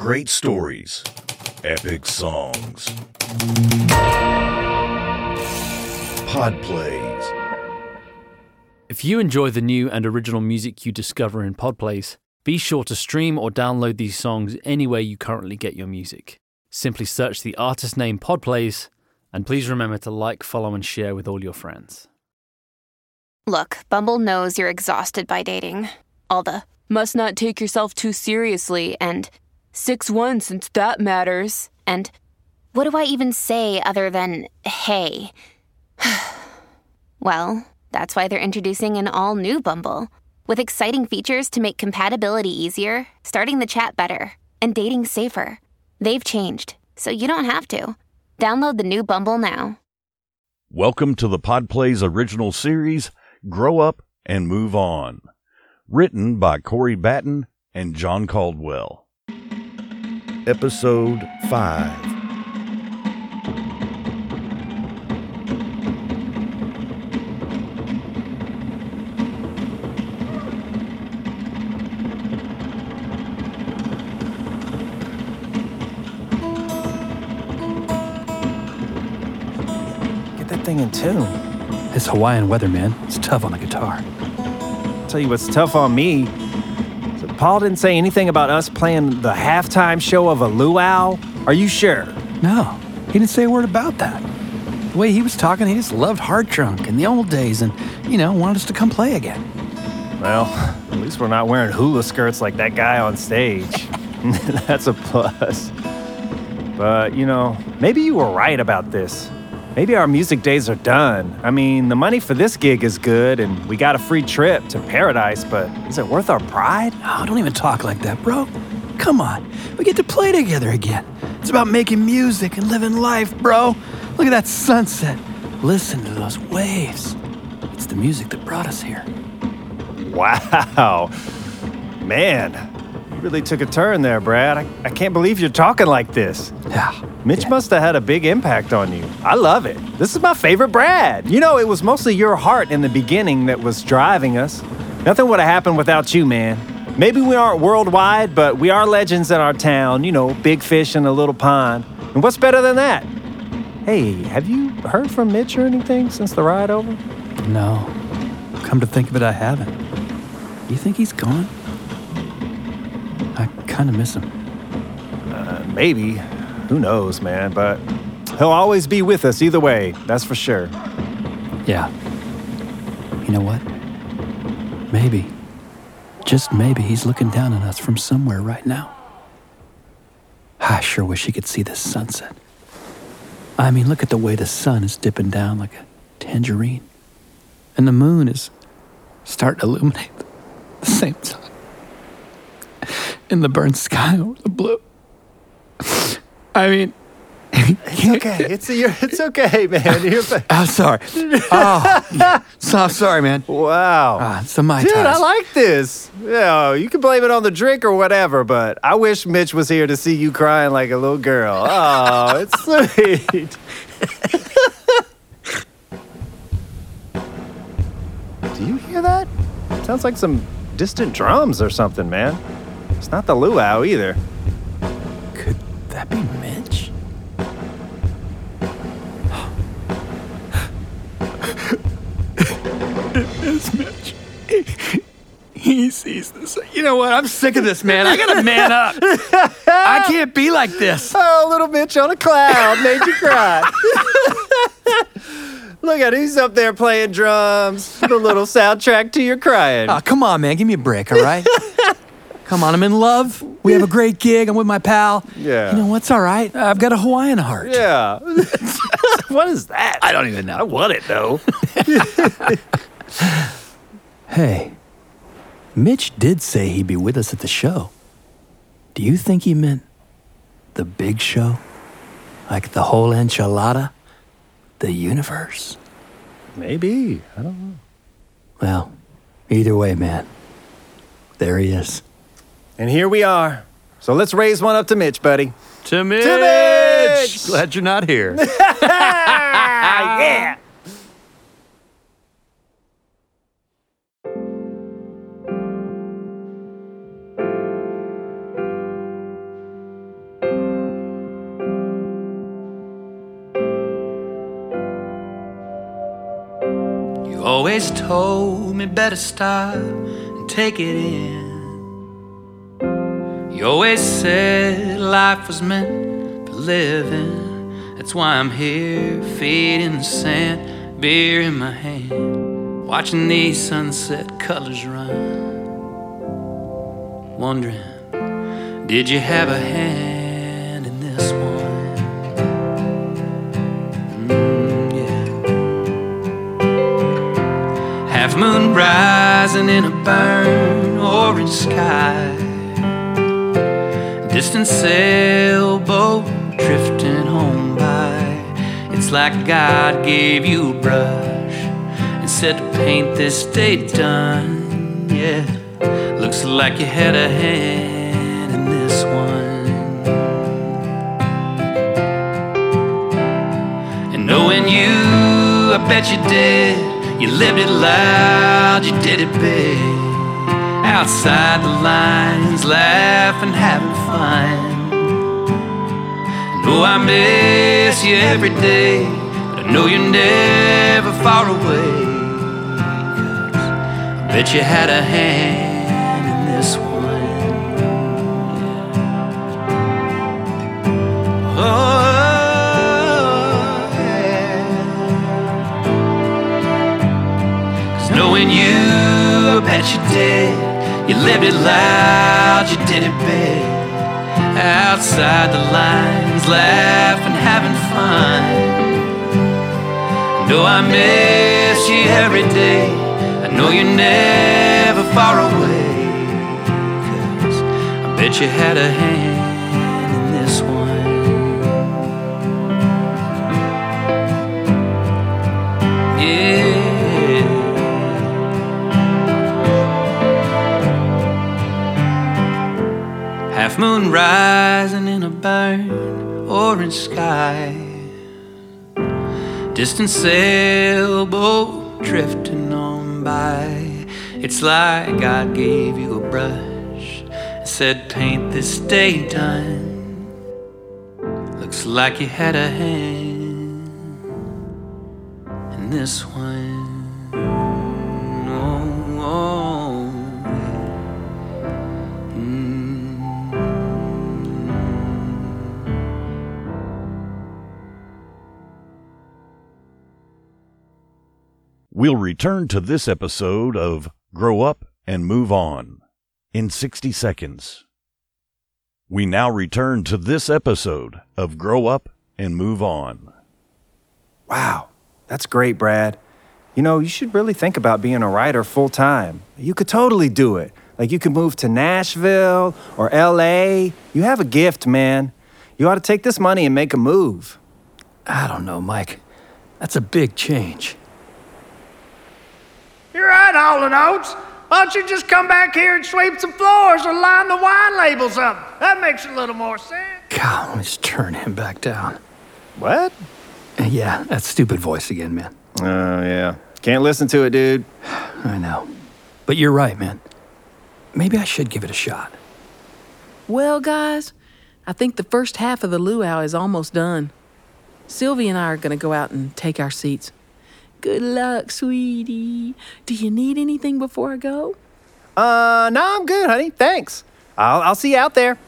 Great stories, epic songs. Podplays. If you enjoy the new and original music you discover in Podplays, be sure to stream or download these songs anywhere you currently get your music. Simply search the artist name Podplays, and please remember to like, follow, and share with all your friends. Look, Bumble knows you're exhausted by dating. All the must not take yourself too seriously and 6 1 since that matters. And what do I even say other than hey? well, that's why they're introducing an all new Bumble with exciting features to make compatibility easier, starting the chat better, and dating safer. They've changed, so you don't have to. Download the new Bumble now. Welcome to the Podplays original series, Grow Up and Move On. Written by Corey Batten and John Caldwell. Episode 5. Get that thing in tune. This Hawaiian weather, man, it's tough on the guitar. Tell you what's tough on me. Paul didn't say anything about us playing the halftime show of a luau. Are you sure? No, he didn't say a word about that. The way he was talking, he just loved Heart Drunk in the old days and, you know, wanted us to come play again. Well, at least we're not wearing hula skirts like that guy on stage. That's a plus. But, you know, maybe you were right about this. Maybe our music days are done. I mean, the money for this gig is good and we got a free trip to paradise, but is it worth our pride? Oh, don't even talk like that, bro. Come on, we get to play together again. It's about making music and living life, bro. Look at that sunset. Listen to those waves. It's the music that brought us here. Wow. Man, really took a turn there, Brad. I, I can't believe you're talking like this. Yeah. Mitch yeah. must have had a big impact on you. I love it. This is my favorite Brad. You know, it was mostly your heart in the beginning that was driving us. Nothing would have happened without you, man. Maybe we aren't worldwide, but we are legends in our town. You know, big fish in a little pond. And what's better than that? Hey, have you heard from Mitch or anything since the ride over? No. Come to think of it, I haven't. You think he's gone? I kind of miss him. Uh, maybe. Who knows, man? But he'll always be with us either way. That's for sure. Yeah. You know what? Maybe, just maybe, he's looking down on us from somewhere right now. I sure wish he could see this sunset. I mean, look at the way the sun is dipping down like a tangerine. And the moon is starting to illuminate the same time. In the burnt sky over the blue. I mean, It's okay. It's it's okay, man. You're I'm sorry. Oh, so I'm sorry, man. wow. Ah, it's the Mai Dude. I like this. Yeah, you can blame it on the drink or whatever, but I wish Mitch was here to see you crying like a little girl. Oh, it's sweet. Do you hear that? Sounds like some distant drums or something, man. It's not the luau either. Could that be Mitch? it's Mitch. He sees this. You know what? I'm sick of this, man. I gotta man up. I can't be like this. Oh, little Mitch on a cloud made you cry. Look at he's up there playing drums. The little soundtrack to your crying. Oh, come on, man. Give me a break, all right? come on, I'm in love. We have a great gig. I'm with my pal. Yeah. You know what's all right? I've got a Hawaiian heart. Yeah. what is that? I don't even know. I want it though. Hey, Mitch did say he'd be with us at the show. Do you think he meant the big show? Like the whole enchilada? The universe? Maybe. I don't know. Well, either way, man. There he is. And here we are. So let's raise one up to Mitch, buddy. To Mitch! To Mitch! Glad you're not here. yeah! always told me better stop and take it in. You always said life was meant for living. That's why I'm here, feet in the sand, beer in my hand, watching these sunset colors run. Wondering, did you have a hand in this one? Mm. Half moon rising in a burn orange sky. Distant sailboat drifting home by. It's like God gave you a brush and said to paint this day done. Yeah, looks like you had a hand in this one. And knowing you, I bet you did. You lived it loud, you did it big. Outside the lines, laughing, having fun. Know I miss you every day, but I know you're never far away. 'Cause I bet you had a hand in this one. Oh, yeah. Cause knowing you, I bet you did. You lived it loud, you did it big. Outside the lines, laughing, having fun. Know I miss you every day. I know you're never far away. Cause I bet you had a hand rising in a burn orange sky. Distant sailboat drifting on by. It's like God gave you a brush and said, Paint this day done. Looks like you had a hand in this one. We'll return to this episode of Grow Up and Move On in 60 seconds. We now return to this episode of Grow Up and Move On. Wow, that's great, Brad. You know, you should really think about being a writer full time. You could totally do it. Like, you could move to Nashville or LA. You have a gift, man. You ought to take this money and make a move. I don't know, Mike. That's a big change. You're right, Hall & Oates. Why don't you just come back here and sweep some floors or line the wine labels up? That makes a little more sense. God, let's turn him back down. What? Uh, Yeah, that stupid voice again, man. Oh, yeah. Can't listen to it, dude. I know. But you're right, man. Maybe I should give it a shot. Well, guys, I think the first half of the luau is almost done. Sylvie and I are going to go out and take our seats. Good luck, sweetie. Do you need anything before I go? Uh, no, I'm good, honey. Thanks. I'll, I'll see you out there.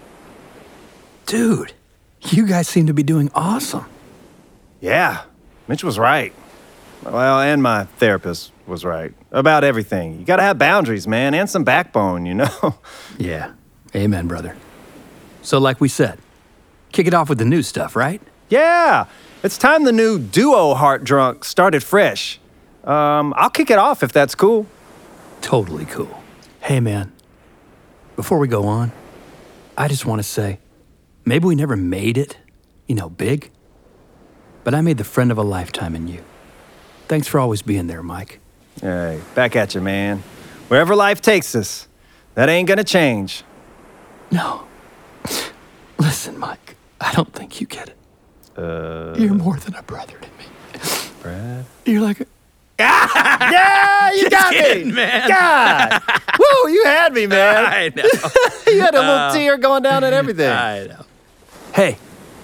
Dude, you guys seem to be doing awesome. Yeah, Mitch was right. Well, and my therapist was right about everything. You gotta have boundaries, man, and some backbone, you know? Yeah. Amen, brother. So, like we said, kick it off with the new stuff, right? yeah, it's time the new duo Heart Drunk started fresh. Um, I'll kick it off if that's cool. Totally cool. Hey, man, before we go on, I just want to say maybe we never made it, you know, big, but I made the friend of a lifetime in you. Thanks for always being there, Mike. Hey, back at you, man. Wherever life takes us, that ain't gonna change. No. Listen, Mike, I don't think you get it. Uh, You're more than a brother to me. Brad? You're like a. Yeah, you got kidding, me, man. God, woo, you had me, man. I know. you had a little tear going down and everything. I know. Hey,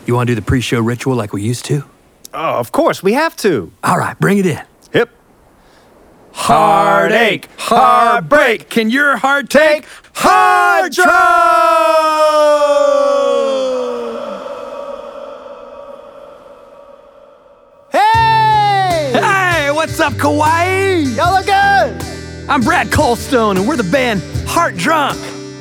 you want to do the pre show ritual like we used to? oh, of course, we have to. All right, bring it in. Hip, Heartache, heartbreak. Can your heart take hard Hey! Hey, what's up, Kauai? Y'all look good! I'm Brad Colstone, and we're the band Heart Drunk.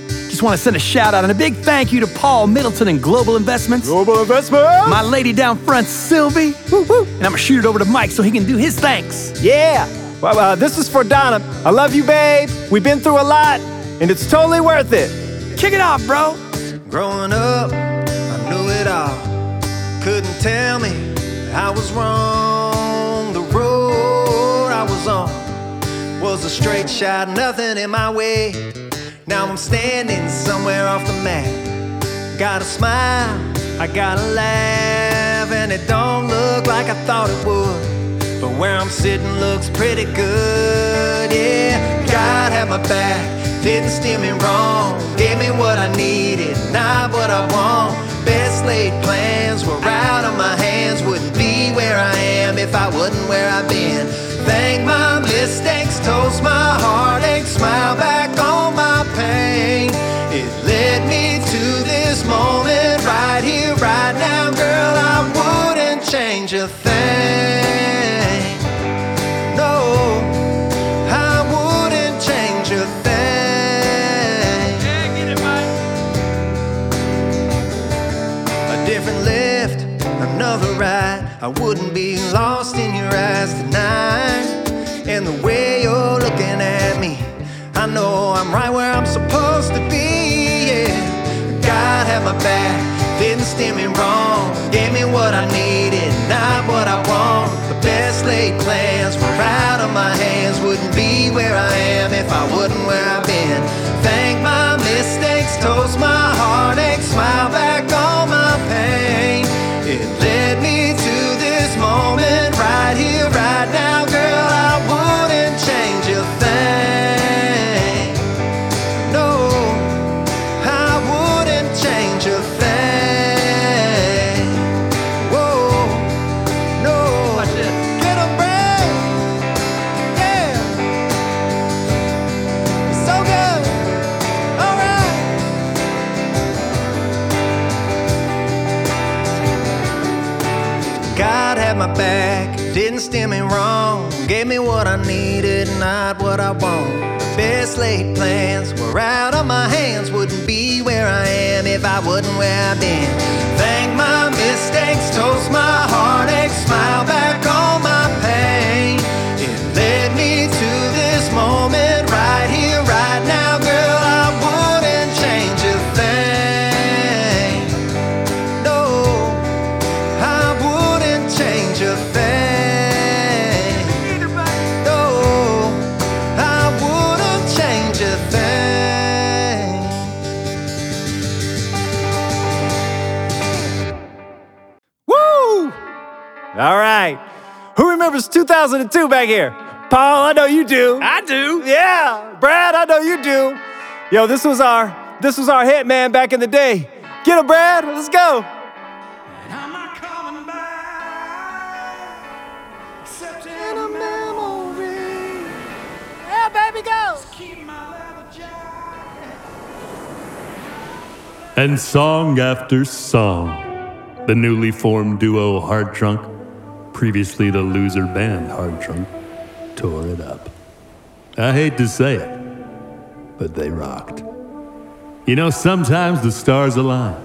Just want to send a shout out and a big thank you to Paul Middleton and Global Investments. Global Investments. My lady down front, Sylvie. And I'm gonna shoot it over to Mike so he can do his thanks. Yeah! Well, uh, this is for Donna. I love you, babe. We've been through a lot, and it's totally worth it. Kick it off, bro. Growing up, I knew it all. Couldn't tell me I was wrong. Was a straight shot, nothing in my way. Now I'm standing somewhere off the map. Gotta smile, I gotta laugh, and it don't look like I thought it would. But where I'm sitting looks pretty good, yeah. God had my back, didn't steer me wrong. Gave me what I needed, not what I want. Best laid plans were out of my hands. Wouldn't be where I am if I wasn't where I've been. Thank my mistakes, toast my heartache, smile back on my pain. I wouldn't be lost in your eyes tonight. And the way you're looking at me, I know I'm right where I'm supposed to be. Yeah, God had my back, didn't steer me wrong. Gave me what I needed, not what I want. The best laid plans were out of my hands. Wouldn't be where I am if I wasn't where I've been. Thank my mistakes, toast my heartache, smile back not what I want. The Best laid plans were out of my hands. Wouldn't be where I am if I wasn't where I've been. All right. Who remembers 2002 back here? Paul, I know you do. I do. Yeah, Brad, I know you do. Yo, this was our this was our hit man back in the day. Get him, Brad. Let's go. Yeah, baby, go. And song after song, the newly formed duo Heart Drunk, previously the loser band Heart Drunk, tore it up. I hate to say it, but they rocked. You know, sometimes the stars align.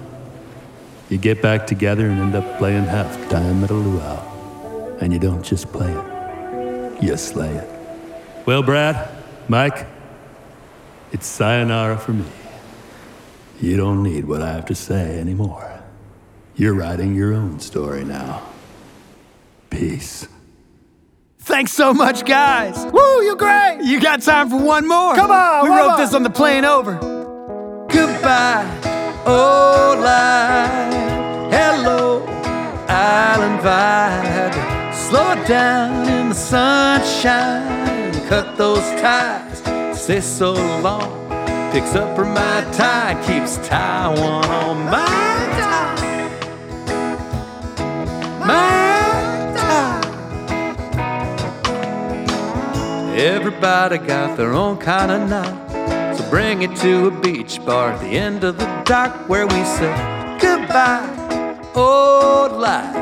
You get back together and end up playing halftime at a luau. And you don't just play it, you slay it. Well, Brad, Mike, it's sayonara for me. You don't need what I have to say anymore. You're writing your own story now. Peace. Thanks so much, guys. Woo, you're great. You got time for one more? Come on, We wrote more. this on the plane over. Goodbye, old life. Hello, island vibe. Slow it down in the sunshine. Cut those ties. Stay so long. Picks up her my tide. Keeps Taiwan on my tide. My Everybody got their own kind of night. So bring it to a beach bar at the end of the dock where we say goodbye, old life.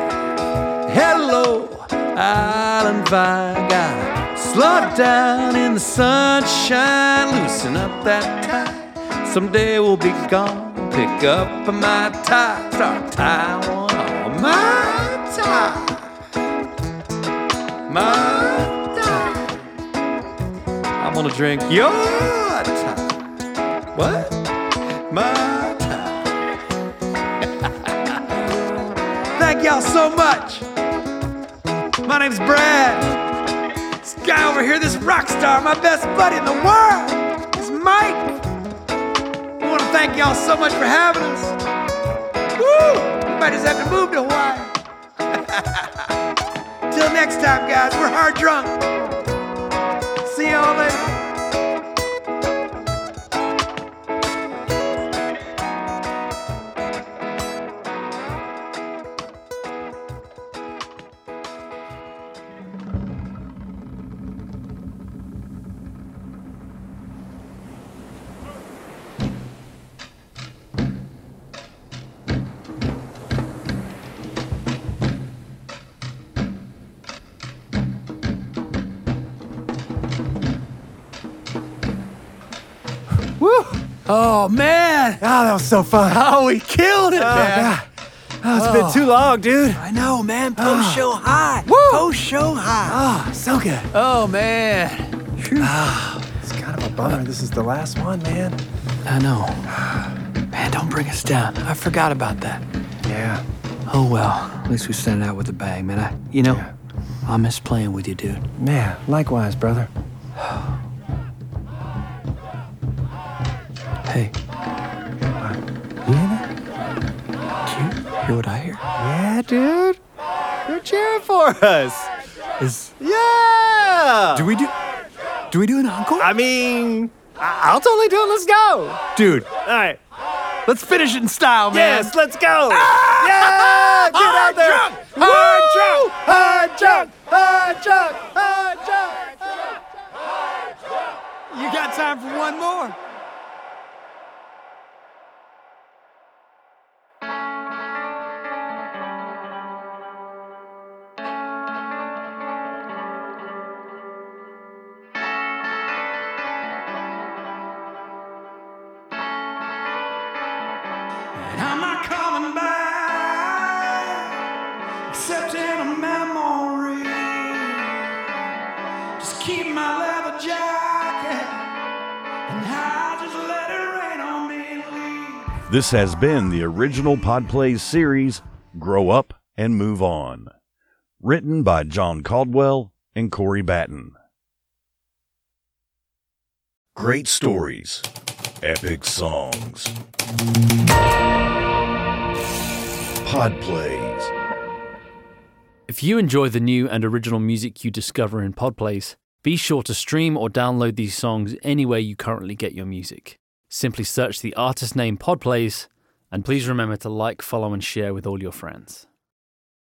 Hello, Island Vibe guy. Slow down in the sunshine, loosen up that tie. Someday we'll be gone. Pick up my tie, start tying one on my tie. My. I'm gonna drink your tie. What? My tie. Thank y'all so much. My name's Brad. This guy over here, this rock star, my best buddy in the world, is Mike. I want to thank y'all so much for having us. Woo! We might just have to move to Hawaii. Till next time, guys, we're hard drunk. See later. Oh, man. Oh, that was so fun. Oh, we killed it, Oh, man. Oh, it's been too long, dude. I know, man. Post show high. Woo! Post show high. Oh, so good. Oh, man. It's kind of a bummer. This is the last one, man. I know. Man, don't bring us down. I forgot about that. Yeah. Oh, well. At least we sent it out with a bang, man. I, you know, Yeah. I miss playing with you, dude. Man, likewise, brother. Hey, You hear that? do you hear what I hear? Yeah, dude. They're cheering for us. Is Yeah. do we do do we do an encore? I mean, I- I'll totally do it. Let's go. Dude, All right. let's finish it in style, man. Yes, let's go. Ah! Yeah. Get out there. Hard drunk. Hard drunk. Hard drunk. Hard drunk. You got time for one more? This has been the original Podplays series, Grow Up and Move On. Written by John Caldwell and Corey Batten. Great stories, epic songs. Podplays. If you enjoy the new and original music you discover in Podplays, be sure to stream or download these songs anywhere you currently get your music. Simply search the artist name Podplays, and please remember to like, follow, and share with all your friends.